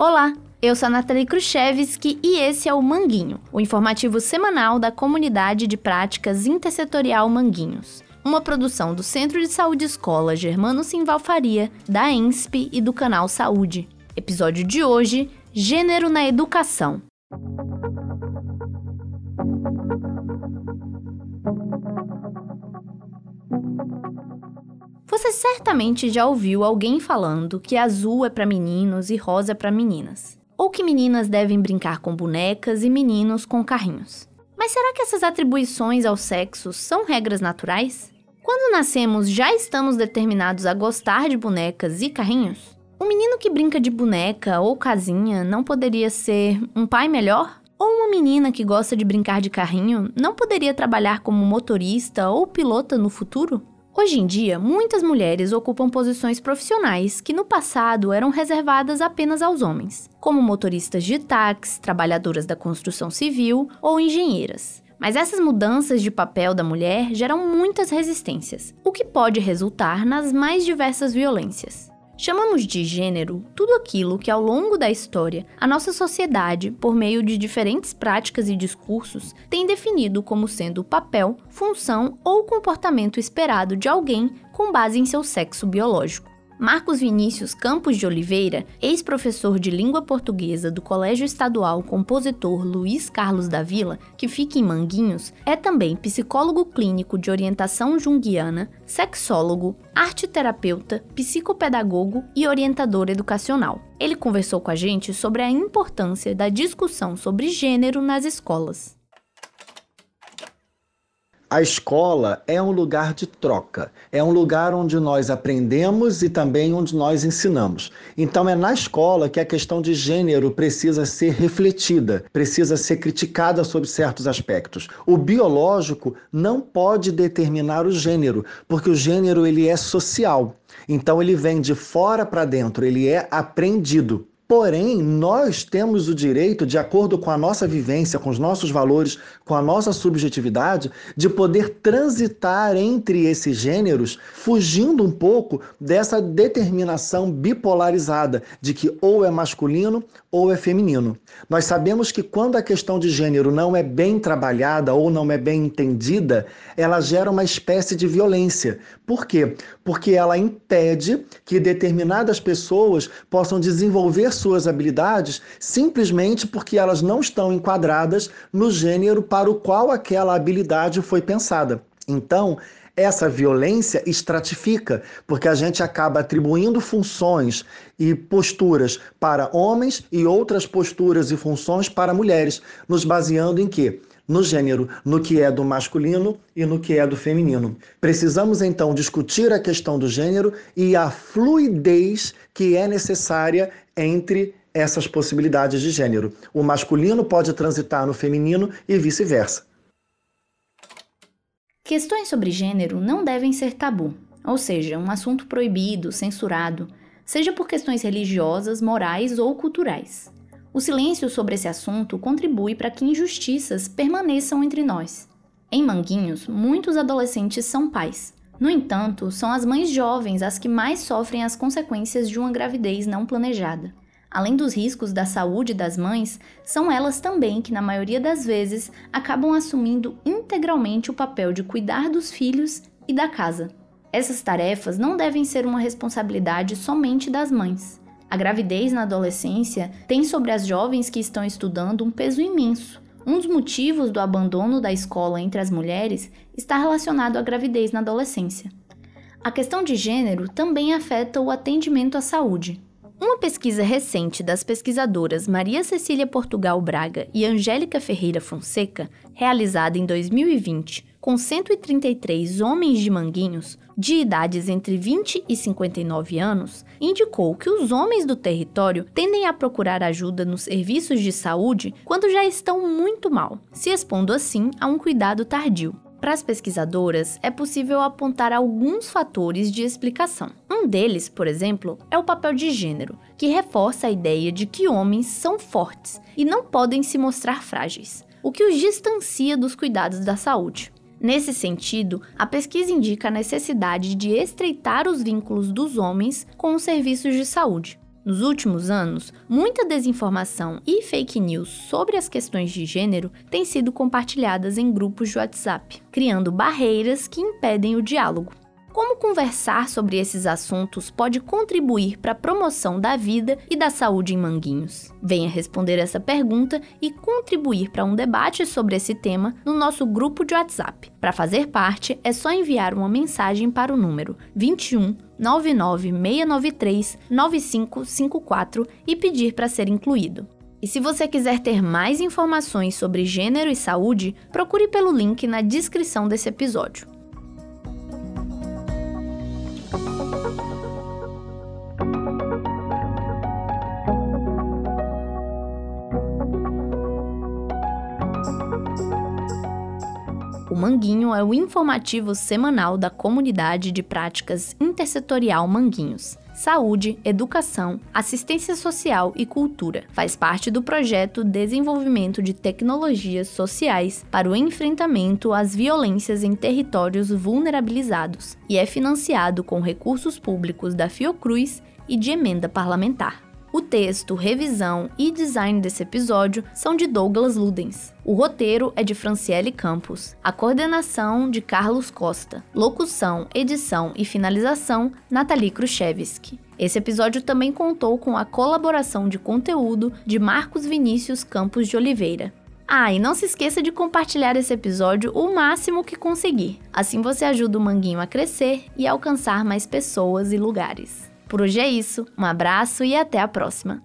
Olá, eu sou a Nathalie Khrushchevsky e esse é o Manguinho, o informativo semanal da Comunidade de Práticas Intersetorial Manguinhos, uma produção do Centro de Saúde Escola Germano Simval Faria, da ENSP e do Canal Saúde. Episódio de hoje: Gênero na Educação. Você certamente já ouviu alguém falando que azul é para meninos e rosa é para meninas ou que meninas devem brincar com bonecas e meninos com carrinhos. Mas será que essas atribuições ao sexo são regras naturais? Quando nascemos, já estamos determinados a gostar de bonecas e carrinhos? Um menino que brinca de boneca ou casinha não poderia ser um pai melhor? Ou uma menina que gosta de brincar de carrinho não poderia trabalhar como motorista ou pilota no futuro? Hoje em dia, muitas mulheres ocupam posições profissionais que no passado eram reservadas apenas aos homens, como motoristas de táxi, trabalhadoras da construção civil ou engenheiras. Mas essas mudanças de papel da mulher geram muitas resistências, o que pode resultar nas mais diversas violências. Chamamos de gênero tudo aquilo que ao longo da história a nossa sociedade, por meio de diferentes práticas e discursos, tem definido como sendo o papel, função ou comportamento esperado de alguém com base em seu sexo biológico. Marcos Vinícius Campos de Oliveira, ex-professor de língua portuguesa do Colégio Estadual Compositor Luiz Carlos da Vila, que fica em Manguinhos, é também psicólogo clínico de orientação junguiana, sexólogo, arteterapeuta, psicopedagogo e orientador educacional. Ele conversou com a gente sobre a importância da discussão sobre gênero nas escolas. A escola é um lugar de troca, é um lugar onde nós aprendemos e também onde nós ensinamos. Então é na escola que a questão de gênero precisa ser refletida, precisa ser criticada sob certos aspectos. O biológico não pode determinar o gênero, porque o gênero ele é social. Então ele vem de fora para dentro, ele é aprendido. Porém, nós temos o direito, de acordo com a nossa vivência, com os nossos valores, com a nossa subjetividade, de poder transitar entre esses gêneros, fugindo um pouco dessa determinação bipolarizada de que ou é masculino ou é feminino. Nós sabemos que quando a questão de gênero não é bem trabalhada ou não é bem entendida, ela gera uma espécie de violência. Por quê? Porque ela impede que determinadas pessoas possam desenvolver suas habilidades simplesmente porque elas não estão enquadradas no gênero para o qual aquela habilidade foi pensada. Então, essa violência estratifica, porque a gente acaba atribuindo funções e posturas para homens e outras posturas e funções para mulheres, nos baseando em quê? no gênero, no que é do masculino e no que é do feminino. Precisamos então discutir a questão do gênero e a fluidez que é necessária entre essas possibilidades de gênero. O masculino pode transitar no feminino e vice-versa. Questões sobre gênero não devem ser tabu, ou seja, um assunto proibido, censurado, seja por questões religiosas, morais ou culturais. O silêncio sobre esse assunto contribui para que injustiças permaneçam entre nós. Em Manguinhos, muitos adolescentes são pais. No entanto, são as mães jovens as que mais sofrem as consequências de uma gravidez não planejada. Além dos riscos da saúde das mães, são elas também que, na maioria das vezes, acabam assumindo integralmente o papel de cuidar dos filhos e da casa. Essas tarefas não devem ser uma responsabilidade somente das mães. A gravidez na adolescência tem sobre as jovens que estão estudando um peso imenso. Um dos motivos do abandono da escola entre as mulheres está relacionado à gravidez na adolescência. A questão de gênero também afeta o atendimento à saúde. Uma pesquisa recente das pesquisadoras Maria Cecília Portugal Braga e Angélica Ferreira Fonseca, realizada em 2020 com 133 homens de Manguinhos, de idades entre 20 e 59 anos, indicou que os homens do território tendem a procurar ajuda nos serviços de saúde quando já estão muito mal, se expondo assim a um cuidado tardio. Para as pesquisadoras, é possível apontar alguns fatores de explicação. Um deles, por exemplo, é o papel de gênero, que reforça a ideia de que homens são fortes e não podem se mostrar frágeis, o que os distancia dos cuidados da saúde. Nesse sentido, a pesquisa indica a necessidade de estreitar os vínculos dos homens com os serviços de saúde. Nos últimos anos, muita desinformação e fake news sobre as questões de gênero têm sido compartilhadas em grupos de WhatsApp, criando barreiras que impedem o diálogo. Como conversar sobre esses assuntos pode contribuir para a promoção da vida e da saúde em Manguinhos? Venha responder essa pergunta e contribuir para um debate sobre esse tema no nosso grupo de WhatsApp. Para fazer parte, é só enviar uma mensagem para o número 21 99693 9554 e pedir para ser incluído. E se você quiser ter mais informações sobre gênero e saúde, procure pelo link na descrição desse episódio. O Manguinho é o informativo semanal da comunidade de práticas intersetorial Manguinhos. Saúde, educação, assistência social e cultura. Faz parte do projeto Desenvolvimento de Tecnologias Sociais para o Enfrentamento às Violências em Territórios Vulnerabilizados e é financiado com recursos públicos da Fiocruz e de emenda parlamentar. O texto, revisão e design desse episódio são de Douglas Ludens. O roteiro é de Franciele Campos. A coordenação de Carlos Costa. Locução, edição e finalização Nathalie Khrushchevsky. Esse episódio também contou com a colaboração de conteúdo de Marcos Vinícius Campos de Oliveira. Ah, e não se esqueça de compartilhar esse episódio o máximo que conseguir. Assim você ajuda o Manguinho a crescer e alcançar mais pessoas e lugares. Por hoje é isso, um abraço e até a próxima!